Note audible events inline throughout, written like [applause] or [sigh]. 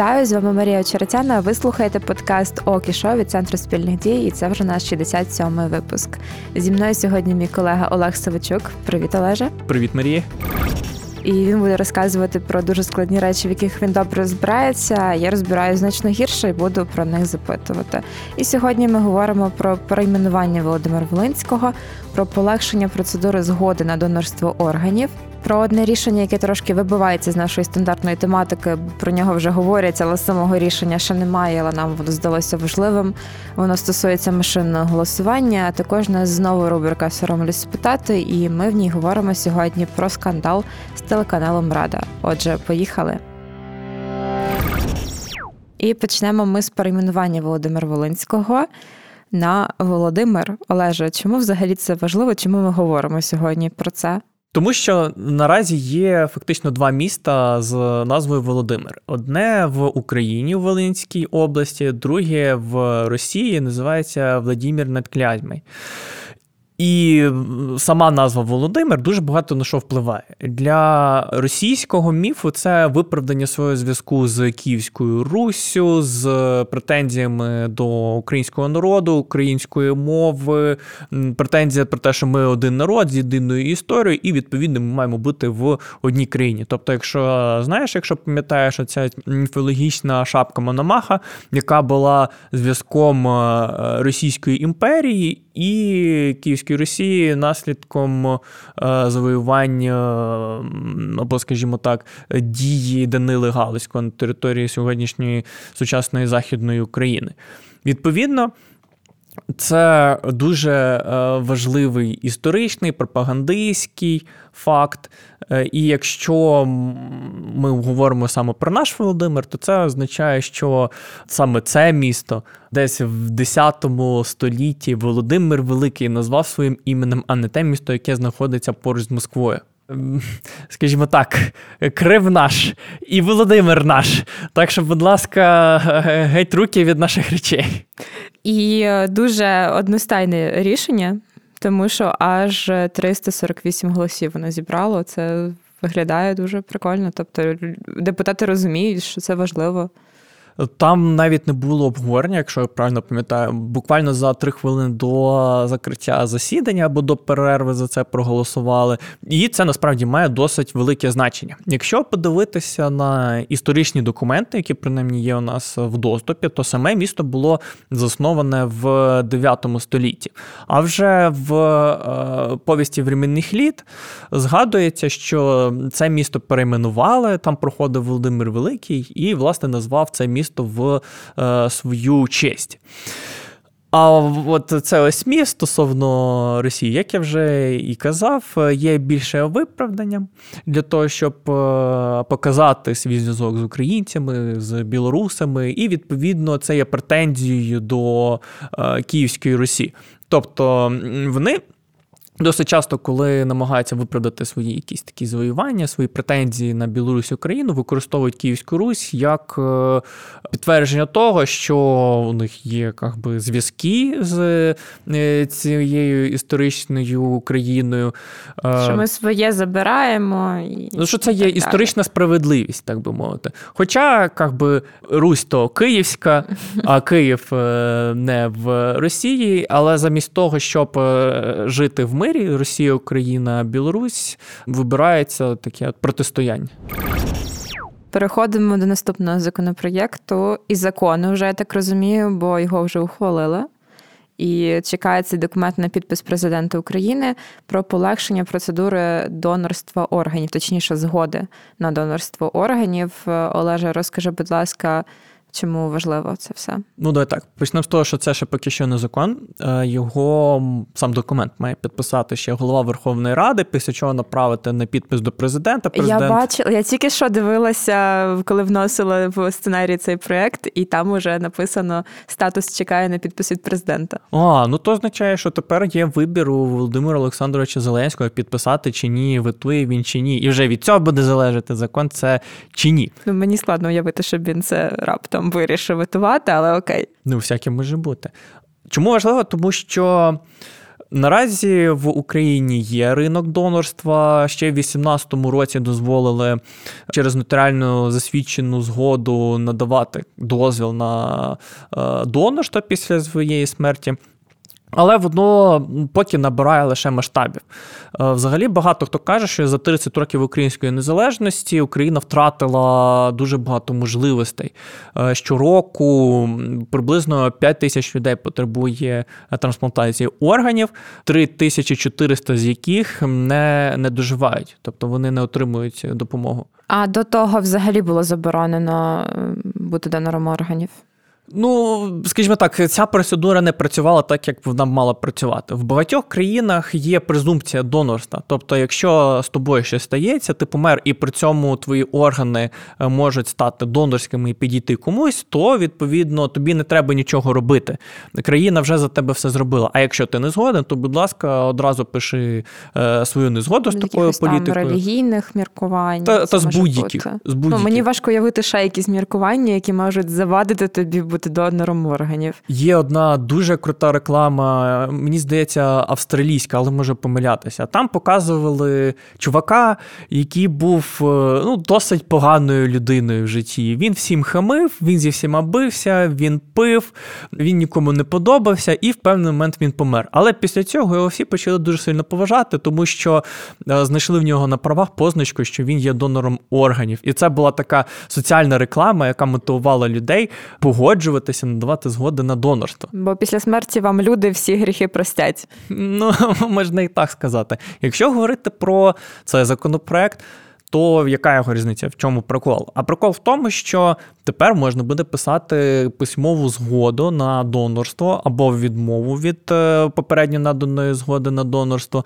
Вітаю з вами Марія Очеретяна. Ви слухаєте подкаст Окі Шоу від центру спільних дій, і це вже наш 67-й випуск. Зі мною сьогодні мій колега Олег Савичук. Привіт, Олеже. Привіт, Марія. І він буде розказувати про дуже складні речі, в яких він добре розбирається. Я розбираю значно гірше і буду про них запитувати. І сьогодні ми говоримо про перейменування Володимира Волинського, про полегшення процедури згоди на донорство органів, про одне рішення, яке трошки вибивається з нашої стандартної тематики. Про нього вже говорять, але самого рішення ще немає. Але нам воно здалося важливим. Воно стосується машинного голосування. А також нас знову рубрика Соромлюсь питати, і ми в ній говоримо сьогодні про скандал з телеканалом Рада. Отже, поїхали. І почнемо ми з перейменування Володимира Волинського. На Володимир Олеже, чому взагалі це важливо? Чому ми говоримо сьогодні про це? Тому що наразі є фактично два міста з назвою Володимир: одне в Україні в Волинській області, друге в Росії називається Владимир над Клязьмой. І сама назва Володимир дуже багато на що впливає. Для російського міфу це виправдання свого зв'язку з Київською Руссю, з претензіями до українського народу, української мови, претензія про те, що ми один народ з єдиною історією, і відповідно ми маємо бути в одній країні. Тобто, якщо знаєш, якщо пам'ятаєш оця міфологічна шапка Мономаха, яка була зв'язком е, Російської імперії і Київської Росії наслідком е, завоювання або, скажімо так, дії Данили Галицького на території сьогоднішньої сучасної західної України. Відповідно. Це дуже е, важливий історичний пропагандистський факт. Е, і якщо ми говоримо саме про наш Володимир, то це означає, що саме це місто десь в 10 столітті Володимир Великий назвав своїм іменем, а не те місто, яке знаходиться поруч з Москвою. Скажімо так, Крив наш і Володимир наш. Так що, будь ласка, геть руки від наших речей. І е, дуже одностайне рішення, тому що аж 348 голосів воно зібрало. Це виглядає дуже прикольно. Тобто депутати розуміють, що це важливо. Там навіть не було обговорення, якщо я правильно пам'ятаю, буквально за три хвилини до закриття засідання або до перерви за це проголосували. І це насправді має досить велике значення. Якщо подивитися на історичні документи, які принаймні є у нас в доступі, то саме місто було засноване в 9 столітті. А вже в е, повісті временних літ згадується, що це місто перейменували, там проходив Володимир Великий і, власне, назвав це місто місто в е, свою честь. А от це ось міст стосовно Росії, як я вже і казав, є більше виправданням для того, щоб е, показати свій зв'язок з українцями, з білорусами, і відповідно це є претензією до е, Київської Русі. Тобто вони. Досить часто, коли намагаються виправдати свої якісь такі завоювання, свої претензії на Білорусь Україну, використовують Київську Русь як е, підтвердження того, що у них є як би, зв'язки з е, цією історичною Україною. Е, що ми своє забираємо. І ну, Що це є історична справедливість, так би мовити. Хоча як би, Русь то Київська, а [laughs] Київ не в Росії, але замість того, щоб жити в мирі, мирі Росія, Україна, Білорусь вибирається таке протистояння. Переходимо до наступного законопроєкту і закону, вже я так розумію, бо його вже ухвалили. І чекається документ на підпис президента України про полегшення процедури донорства органів, точніше, згоди на донорство органів. Олеже, розкажи, будь ласка, Чому важливо це все? Ну, давай так. Почнемо з того, що це ще поки що не закон. Е, його сам документ має підписати ще голова Верховної Ради, після чого направити на підпис до президента. Президент... Я бачила, я тільки що дивилася, коли вносила в сценарій цей проект, і там уже написано статус чекає на підпис від президента. А, ну то означає, що тепер є вибір у Володимира Олександровича Зеленського підписати чи ні, витує він чи ні. І вже від цього буде залежати закон, це чи ні. Ну мені складно уявити, щоб він це раптом там вирішив витувати, але окей. Ну, всяке може бути. Чому важливо? Тому що Наразі в Україні є ринок донорства. Ще в 2018 році дозволили через нотаріально засвідчену згоду надавати дозвіл на е, донорство після своєї смерті. Але воно поки набирає лише масштабів. Е, взагалі, багато хто каже, що за 30 років української незалежності Україна втратила дуже багато можливостей. Е, щороку приблизно 5 тисяч людей потребує трансплантації органів, 3400 з яких не, не доживають, тобто вони не отримують допомогу. А до того взагалі було заборонено бути донором органів. Ну, скажімо так, ця процедура не працювала так, як вона мала працювати. В багатьох країнах є презумпція донорства. Тобто, якщо з тобою щось стається, ти помер, і при цьому твої органи е, можуть стати донорськими і підійти комусь, то відповідно тобі не треба нічого робити. Країна вже за тебе все зробила. А якщо ти не згоден, то будь ласка, одразу пиши е, свою незгоду з такою політикою. Там релігійних міркувань. Та, та з будь-яких. З будь-яких. Ну, мені важко уявити ще якісь міркування, які можуть завадити тобі бути донором органів. Є одна дуже крута реклама, мені здається, австралійська, але може помилятися. Там показували чувака, який був е, ну, досить поганою людиною в житті. Він всім хамив, він зі всіма бився, він пив, він нікому не подобався, і в певний момент він помер. Але після цього його всі почали дуже сильно поважати, тому що е, знайшли в нього на правах позначку, що він є донором органів. І це була така соціальна реклама, яка мотивувала людей погоджувати погоджуватися, надавати згоди на донорство. Бо після смерті вам люди всі гріхи простять. Ну, [laughs] можна і так сказати. Якщо говорити про цей законопроект. То яка його різниця? В чому прикол? А прикол в тому, що тепер можна буде писати письмову згоду на донорство або відмову від е, попередньо наданої згоди на донорство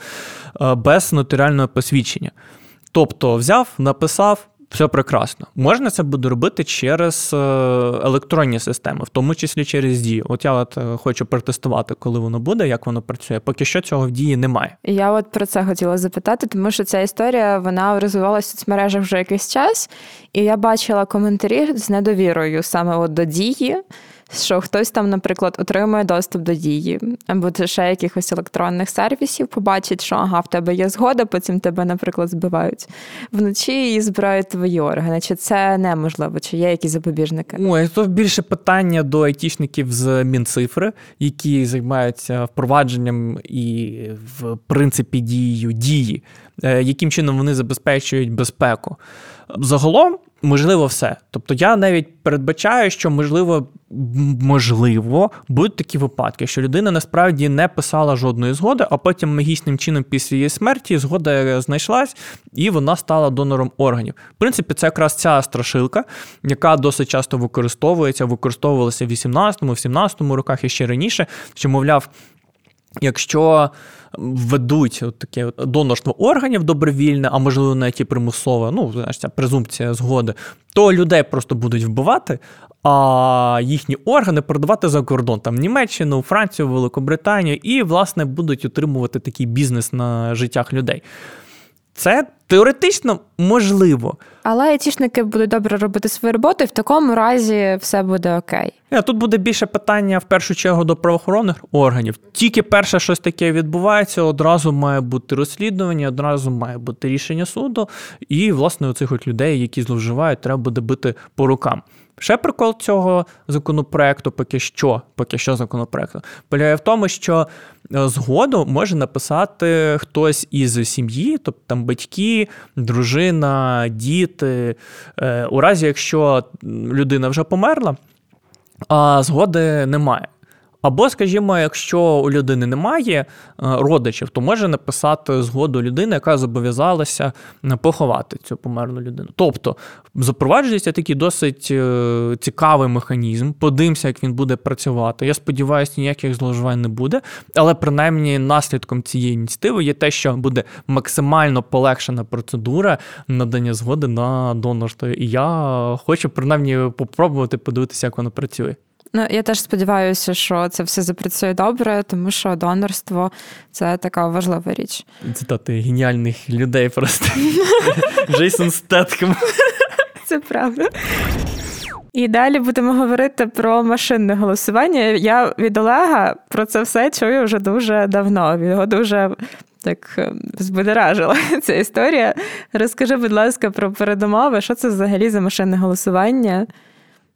е, без нотаріального посвідчення. Тобто взяв, написав, все прекрасно. Можна це буде робити через е, електронні системи, в тому числі через дію. От я от е, хочу протестувати, коли воно буде, як воно працює. Поки що цього в дії немає. Я от про це хотіла запитати, тому що ця історія вона розвивалася в соцмережах вже якийсь час, і я бачила коментарі з недовірою саме от до дії що хтось там, наприклад, отримує доступ до дії або ще якихось електронних сервісів, побачить, що ага, в тебе є згода, потім тебе, наприклад, збивають вночі і збирають твої органи. Чи це неможливо? Чи є якісь запобіжники? Ой, то більше питання до айтішників з Мінцифри, які займаються впровадженням і в принципі дією дії, е, яким чином вони забезпечують безпеку. Загалом можливо все. Тобто я навіть передбачаю, що можливо, можливо, будуть такі випадки, що людина насправді не писала жодної згоди, а потім магічним чином після її смерті згода знайшлась і вона стала донором органів. В принципі, це якраз ця страшилка, яка досить часто використовується, використовувалася в 18-му, в 17-му роках і ще раніше, що, мовляв, якщо введуть от таке донорство органів добровільне, а можливо навіть і примусове, ну, знаєш, ця презумпція згоди, то людей просто будуть вбивати, а їхні органи продавати за кордон, там Німеччину, Францію, Великобританію, і, власне, будуть отримувати такий бізнес на життях людей. Це теоретично можливо. Але айтішники будуть добре робити свою роботу, і в такому разі все буде окей. Не, тут буде більше питання в першу чергу до правоохоронних органів. Тільки перше щось таке відбувається, одразу має бути розслідування, одразу має бути рішення суду, і, власне, оцих от людей, які зловживають, треба буде бити по рукам. Ще прикол цього законопроекту, поки що, поки що законопроекту, полягає в тому, що е, згоду може написати хтось із сім'ї, тобто там батьки, дружина, діти. Е, у разі, якщо людина вже померла, а згоди немає. Або, скажімо, якщо у людини немає е, родичів, то може написати згоду людини, яка зобов'язалася е, поховати цю померлу людину. Тобто запроваджується такий досить е, цікавий механізм. Подивимося, як він буде працювати. Я сподіваюся, ніяких зловживань не буде, але принаймні наслідком цієї ініціативи є те, що буде максимально полегшена процедура надання згоди на донорство. І я хочу принаймні попробувати подивитися, як воно працює. Ну, я теж сподіваюся, що це все запрацює добре, тому що донорство це така важлива річ. Цитати геніальних людей просто. [laughs] Джейсон Стетхем. [laughs] Це правда. І далі будемо говорити про машинне голосування. Я від Олега про це все чую вже дуже давно. Його дуже так е, збудеражила [laughs] ця історія. Розкажи, будь ласка, про передумови, що це взагалі за машинне голосування?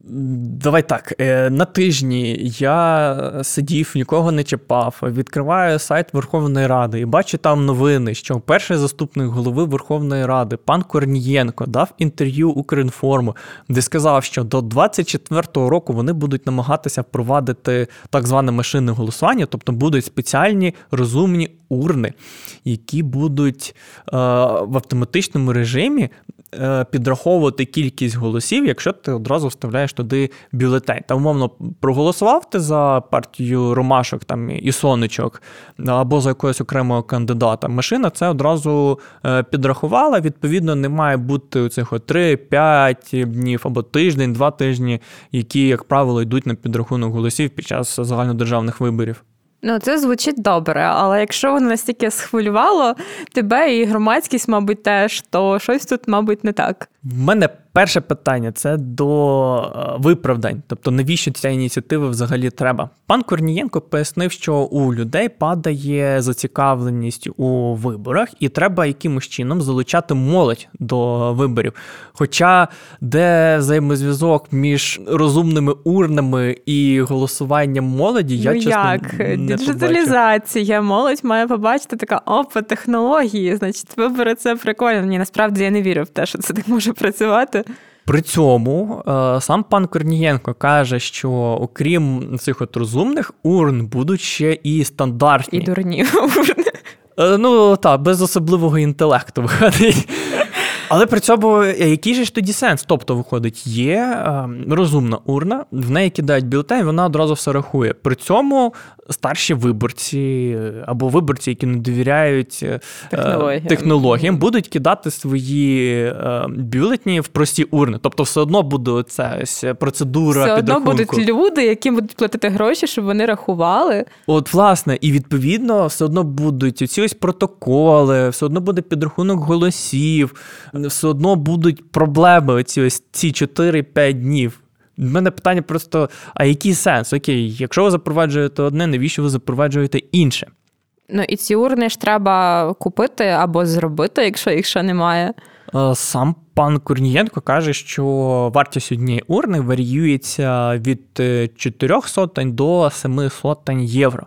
Давай так. Е, на тижні я сидів, нікого не чіпав, відкриваю сайт Верховної Ради і бачу там новини, що перший заступник голови Верховної Ради, пан Корнієнко, дав інтерв'ю Укрінформу, де сказав, що до 24-го року вони будуть намагатися впровадити так зване машинне голосування, тобто будуть спеціальні розумні урни, які будуть е, в автоматичному режимі підраховувати кількість голосів, якщо ти одразу вставляєш туди бюлетень. Та умовно проголосував ти за партію ромашок там і сонечок або за якогось окремого кандидата. Машина це одразу е, підрахувала. Відповідно, не має бути цих 3-5 днів або тиждень, два тижні, які, як правило, йдуть на підрахунок голосів під час загальнодержавних виборів. Ну, це звучить добре, але якщо воно настільки схвилювало тебе і громадськість, мабуть, теж, то щось тут, мабуть, не так. В мене перше питання це до е, виправдань. Тобто, навіщо ця ініціатива взагалі треба? Пан Корнієнко пояснив, що у людей падає зацікавленість у виборах, і треба якимось чином залучати молодь до виборів. Хоча де взаємозв'язок між розумними урнами і голосуванням молоді, я ну, чесно як? не Діджиталізація, молодь має побачити така опа, технології. Значить, вибори це прикольно. Ні, насправді я не вірю в те, що це так може працювати. При цьому е, сам пан Корнієнко каже, що окрім цих от розумних урн будуть ще і стандартні. І дурні [laughs] урни. Е, ну так, без особливого інтелекту виходить. Але при цьому е, який же ж тоді сенс? Тобто, виходить, є е, розумна урна, в неї кидають бюлетень, вона одразу все рахує. При цьому старші виборці е, або виборці, які не довіряють е, технологіям, технологіям будуть кидати свої е, бюлетні в прості урни. Тобто, все одно буде оця ось процедура. Все одно будуть люди, яким будуть платити гроші, щоб вони рахували. От, власне, і відповідно, все одно будуть оці ось протоколи, все одно буде підрахунок голосів все одно будуть проблеми оці ось ці 4-5 днів. У мене питання просто: а який сенс? Окей, якщо ви запроваджуєте одне, навіщо ви запроваджуєте інше? Ну і ці урни ж треба купити або зробити, якщо їх ще немає. Е, сам пан Корнієнко каже, що вартість однієї урни варіюється від 4 е, сотень до 7 сотень євро.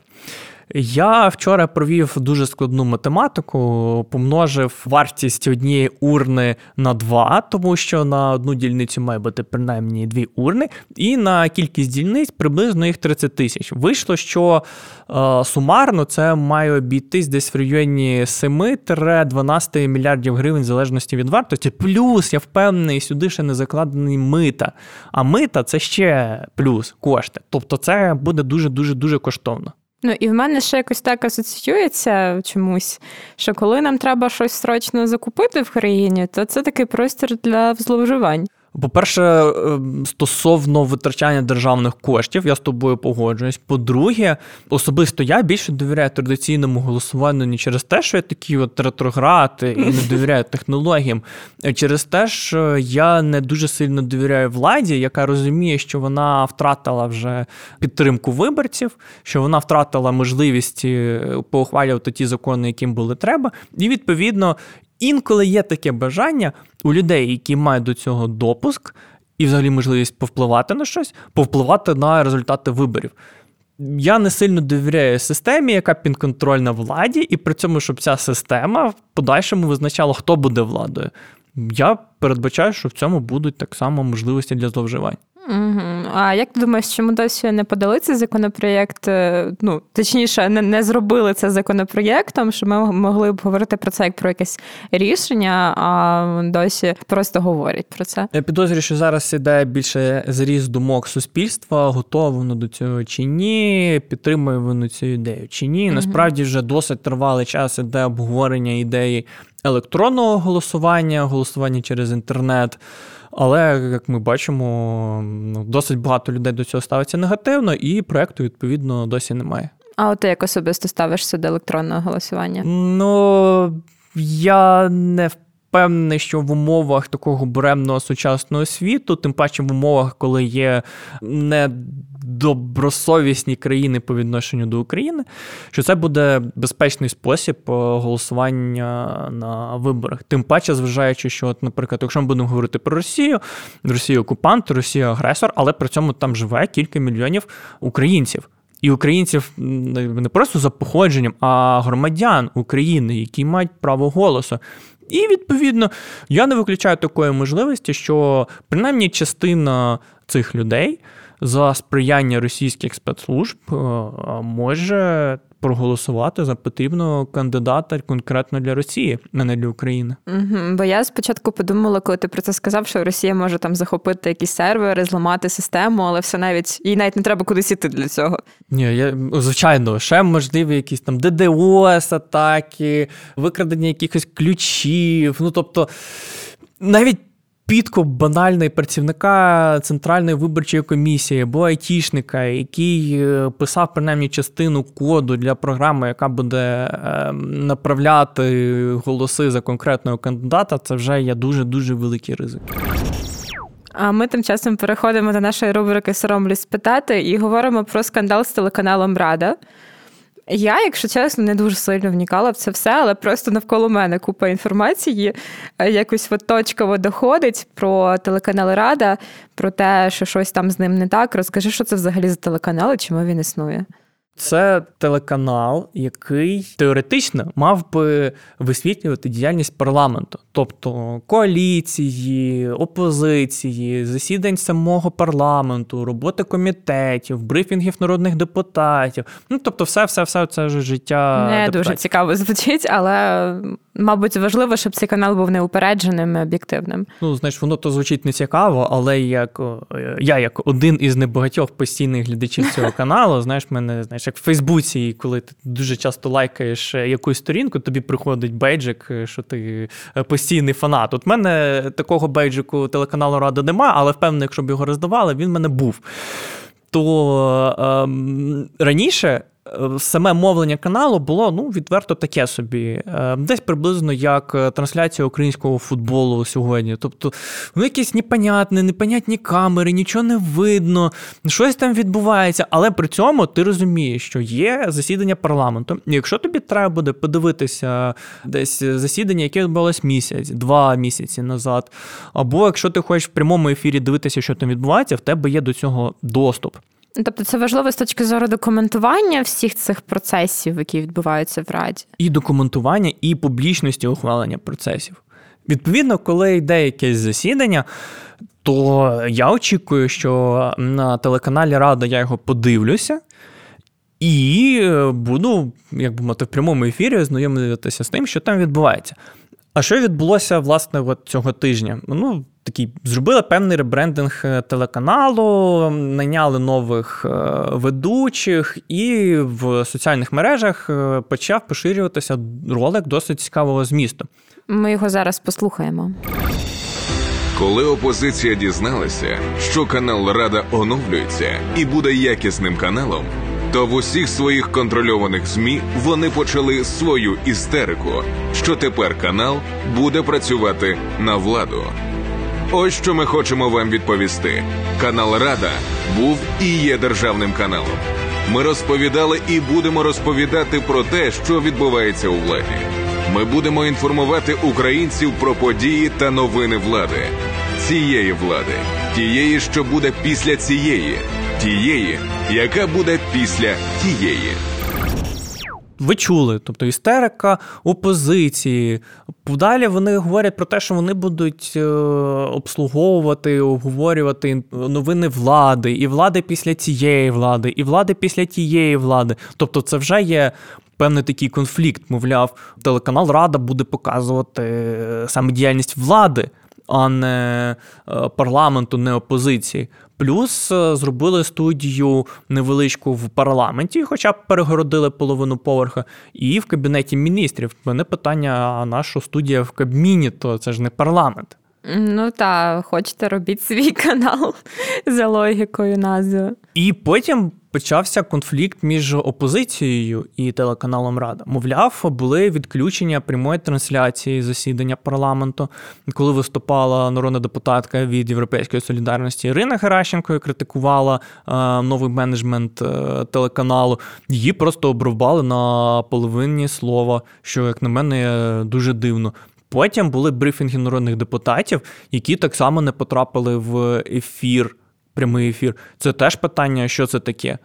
Я вчора провів дуже складну математику, помножив вартість однієї урни на два, тому що на одну дільницю має бути принаймні дві урни, і на кількість дільниць приблизно їх 30 тисяч. Вийшло, що е, сумарно це має обійтись десь в районі 7-12 мільярдів гривень в залежності від вартості. Плюс я впевнений, сюди ще не закладений мита. А мита це ще плюс кошти. Тобто це буде дуже дуже дуже коштовно. Ну і в мене ще якось так асоціюється чомусь, що коли нам треба щось срочно закупити в країні, то це такий простір для зловживань. По-перше, ем, стосовно витрачання державних коштів, я з тобою погоджуюсь. По-друге, особисто я більше довіряю традиційному голосуванню не через те, що я такий от ретроград і не [laughs] довіряю технологіям, а через те, що я не дуже сильно довіряю владі, яка розуміє, що вона втратила вже підтримку виборців, що вона втратила можливість е, поухвалювати ті закони, яким були треба, і відповідно інколи є таке бажання у людей, які мають до цього допуск, і взагалі можливість повпливати на щось, повпливати на результати виборів. Я не сильно довіряю системі, яка підконтрольна владі, і при цьому, щоб ця система в подальшому визначала, хто буде владою. Я передбачаю, що в цьому будуть так само можливості для зловживань. Угу. А як ти думаєш, чому досі не подали цей законопроєкт? Е, ну, точніше, не не зробили це законопроєктом, що ми могли б говорити про це як про якесь рішення, а досі просто говорять про це. Я підозрюю, що зараз іде більше зріз думок суспільства, готово воно до цього чи ні, підтримує воно цю ідею чи ні. Угу. Насправді вже досить тривалий час іде обговорення ідеї електронного голосування, голосування через інтернет. Але, як ми бачимо, ну, досить багато людей до цього ставиться негативно, і проекту, відповідно, досі немає. А от ти як особисто ставишся до електронного голосування? Ну, я не впевнений, що в умовах такого буремного сучасного світу, тим паче в умовах, коли є недобросовісні країни по відношенню до України, що це буде безпечний спосіб голосування на виборах. Тим паче, зважаючи, що, от, наприклад, якщо ми будемо говорити про Росію, Росія окупант, Росія агресор, але при цьому там живе кілька мільйонів українців. І українців не просто за походженням, а громадян України, які мають право голосу. І відповідно я не виключаю такої можливості, що принаймні частина цих людей за сприяння російських спецслужб е, може проголосувати за потрібного кандидата конкретно для Росії, а не для України. Угу, Бо я спочатку подумала, коли ти про це сказав, що Росія може там захопити якісь сервери, зламати систему, але все навіть їй навіть не треба кудись іти для цього. Ні, я звичайно, ще можливі якісь там ДДОС, атаки, викрадення якихось ключів. Ну тобто навіть підкуп банальний працівника центральної виборчої комісії або айтішника, який е, писав принаймні частину коду для програми, яка буде ем, направляти голоси за конкретного кандидата, це вже є дуже дуже великий ризик. А ми тим часом переходимо до нашої рубрики Соромлюсь спитати і говоримо про скандал з телеканалом Рада. Я, якщо чесно, не дуже сильно вникала в це все, але просто навколо мене купа інформації е, якось от точково доходить про телеканал Рада, про те, що щось там з ним не так. Розкажи, що це взагалі за телеканал і чому він існує. Це телеканал, який теоретично мав би висвітлювати діяльність парламенту, тобто коаліції, опозиції, засідань самого парламенту, роботи комітетів, брифінгів народних депутатів. Ну тобто, все, все, все це ж життя. Не депутатів. дуже цікаво звучить, але мабуть важливо, щоб цей канал був неупередженим, і об'єктивним. Ну, знаєш, воно то звучить не цікаво, але як я, як один із небагатьох постійних глядачів цього каналу, знаєш, мене знаєш, як в Фейсбуці, коли ти дуже часто лайкаєш якусь сторінку, тобі приходить бейджик, що ти постійний фанат. От мене такого бейджику телеканалу Рада нема, але впевнений, якщо б його роздавали, він в мене був. То ем, раніше Е, саме мовлення каналу було ну, відверто таке собі. Е, десь приблизно як е, трансляція українського футболу сьогодні. Тобто, ну, якісь непонятні, непонятні камери, нічого не видно, щось там відбувається, але при цьому ти розумієш, що є засідання парламенту. І якщо тобі треба буде подивитися десь засідання, яке відбулось місяць, два місяці назад, або якщо ти хочеш в прямому ефірі дивитися, що там відбувається, в тебе є до цього доступ. Тобто це важливо з точки зору документування всіх цих процесів, які відбуваються в Раді, і документування, і публічності ухвалення процесів. Відповідно, коли йде якесь засідання, то я очікую, що на телеканалі Рада я його подивлюся. І буду, як би мати, в прямому ефірі ознайомитися з тим, що там відбувається. А що відбулося власне от цього тижня? Ну, такий зробили певний ребрендинг е, телеканалу, найняли нових е, ведучих, і в соціальних мережах е, почав поширюватися ролик досить цікавого змісту. Ми його зараз послухаємо. Коли опозиція дізналася, що канал Рада оновлюється і буде якісним каналом то в усіх своїх контрольованих змі вони почали свою істерику, що тепер канал буде працювати на владу. Ось що ми хочемо вам відповісти: канал Рада був і є державним каналом. Ми розповідали і будемо розповідати про те, що відбувається у владі. Ми будемо інформувати українців про події та новини влади, цієї влади, тієї, що буде після цієї тієї, яка буде після тієї. Ви чули, тобто істерика опозиції. Далі вони говорять про те, що вони будуть е, обслуговувати, обговорювати новини влади, і влади після цієї влади, і влади після тієї влади. Тобто, це вже є певний такий конфлікт. Мовляв, телеканал Рада буде показувати е, саме діяльність влади а не е, парламенту, не опозиції. Плюс е, зробили студію невеличку в парламенті, хоча б перегородили половину поверха, і в кабінеті міністрів. Мене питання: а наша студія в Кабміні, то це ж не парламент. Ну та хочете робіть свій [laughs] канал за логікою назви. І потім почався конфлікт між опозицією і телеканалом Рада. Мовляв, були відключення прямої трансляції засідання парламенту, коли виступала народна депутатка від Європейської солідарності Ірина Геращенко і критикувала е, новий менеджмент е, телеканалу. Її просто обрубали на половині слова, що, як на мене, дуже дивно. Потім були брифінги народних депутатів, які так само не потрапили в ефір, прямий ефір. Це теж питання, що це таке.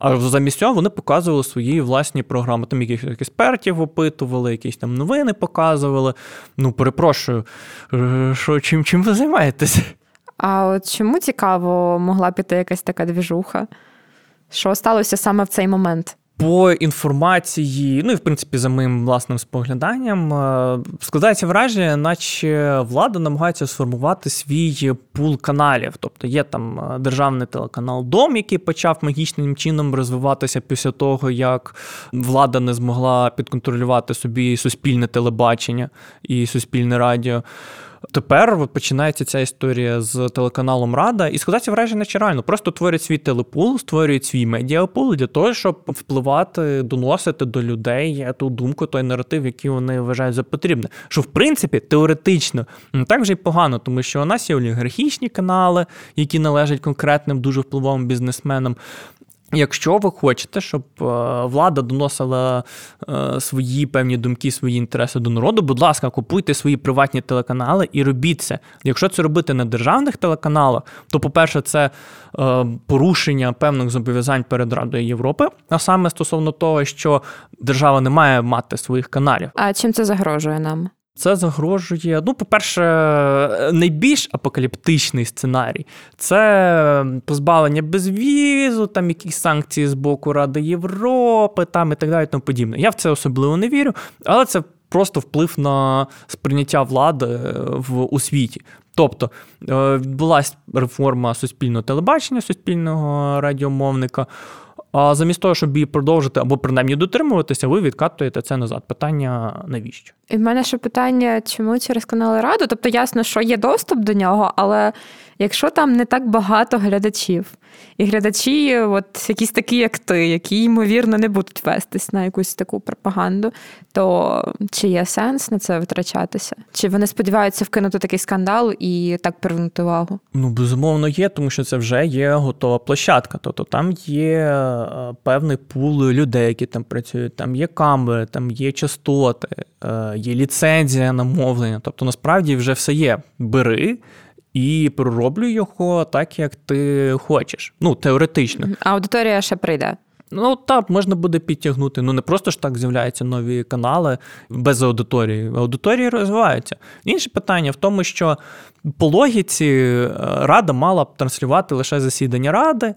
А замість цього вони показували свої власні програми. Там якихось експертів опитували, якісь там новини показували. Ну, перепрошую, е, що чим чим ви займаєтесь? А от чому цікаво могла піти якась така двіжуха? Що сталося саме в цей момент? По інформації, ну і в принципі за моїм власним спогляданням, е, складається враження, наче влада намагається сформувати свій пул каналів. Тобто є там е, державний телеканал Дом, який почав магічним чином розвиватися після того, як влада не змогла підконтролювати собі суспільне телебачення і суспільне радіо. Тепер починається ця історія з телеканалом Рада, і складається враження реально. Просто творять свій телепул, створюють свій медіапул для того, щоб впливати, доносити до людей ту думку, той наратив, який вони вважають за потрібне. Що в принципі теоретично не так вже й погано, тому що у нас є олігархічні канали, які належать конкретним дуже впливовим бізнесменам. Якщо ви хочете, щоб е, влада доносила е, свої певні думки, свої інтереси до народу, будь ласка, купуйте свої приватні телеканали і робіть це. Якщо це робити на державних телеканалах, то, по-перше, це е, порушення певних зобов'язань перед Радою Європи, а саме стосовно того, що держава не має мати своїх каналів. А чим це загрожує нам? Це загрожує. Ну, по-перше, найбільш апокаліптичний сценарій це позбавлення безвізу, там якісь санкції з боку Ради Європи, там і так далі. тому подібне. Я в це особливо не вірю, але це просто вплив на сприйняття влади в у світі. Тобто е, відбулася реформа суспільного телебачення, суспільного радіомовника. А замість того, щоб її продовжити або принаймні дотримуватися, ви відкатуєте це назад. Питання навіщо? І в мене ще питання, чому через канали Раду? Тобто, ясно, що є доступ до нього, але якщо там не так багато глядачів, і глядачі, от якісь такі, як ти, які ймовірно не будуть вестись на якусь таку пропаганду, то чи є сенс на це витрачатися? Чи вони сподіваються вкинути такий скандал і так привернути увагу? Ну безумовно є, тому що це вже є готова площадка. Тобто там є е, певний пул людей, які там працюють, там є камери, там є частоти, е, є ліцензія на мовлення. Тобто, насправді вже все є. Бери і пророблю його так, як ти хочеш. Ну, теоретично. А аудиторія ще прийде. Ну так, можна буде підтягнути. Ну не просто ж так з'являються нові канали без аудиторії. Аудиторії розвиваються. Інше питання в тому, що по логіці е, рада мала б транслювати лише засідання ради.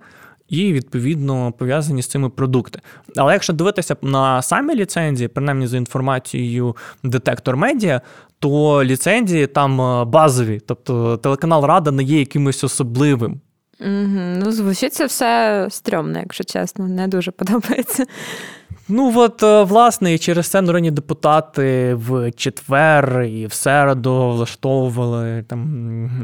І відповідно пов'язані з цими продукти. Але якщо дивитися на самі ліцензії, принаймні за інформацією детектор медіа, то ліцензії там е, базові, тобто телеканал Рада не є якимось особливим. Угу. Ну, звучить це все стрьомно, якщо чесно, не дуже подобається. Ну от е, власне, і через це народні депутати в четвер і в середу влаштовували там,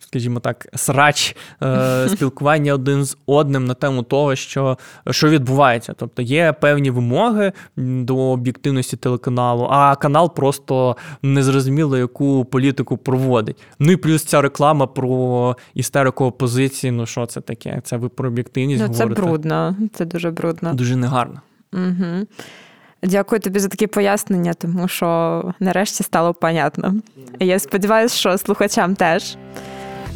скажімо так, срач е, [laughs] спілкування один з одним на тему того, що що відбувається. Тобто є певні вимоги до об'єктивності телеканалу, а канал просто незрозуміло, яку політику проводить. Ну і плюс ця реклама про істерику опозиції. Ну що це таке? Це ви про об'єктивність ну, Це говорите? брудно, це дуже брудно. Дуже негарно. Угу. Дякую тобі за такі пояснення, тому що нарешті стало понятно. Я сподіваюся, що слухачам теж.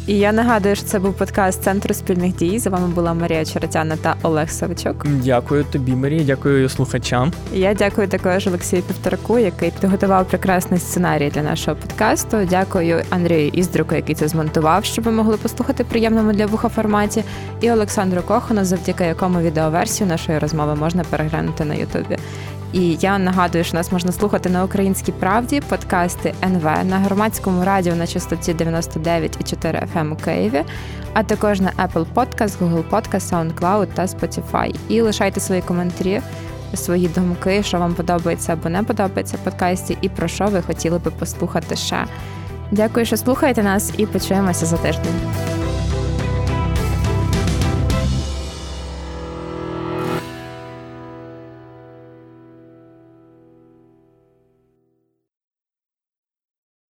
І я нагадую, що це був подкаст Центру спільних дій. З вами була Марія Черетяна та Олег Савичок. Дякую тобі, Марія, дякую слухачам. Я дякую також Олексію Півтораку, який підготував прекрасний сценарій для нашого подкасту. Дякую Андрію Іздруку, який це змонтував, щоб ви могли послухати приємному для вуха форматі. І Олександру Кохану, завдяки якому відеоверсію нашої розмови можна переглянути на Ютубі. І я нагадую, що нас можна слухати на українській правді, подкасти НВ на громадському радіо на частоті 99,4 FM у Києві, а також на Apple Podcast, Google Podcast, SoundCloud та Spotify. І лишайте свої коментарі, свої думки, що вам подобається або не подобається в подкасті, і про що ви хотіли би послухати ще. Дякую, що слухаєте нас, і почуємося за тиждень.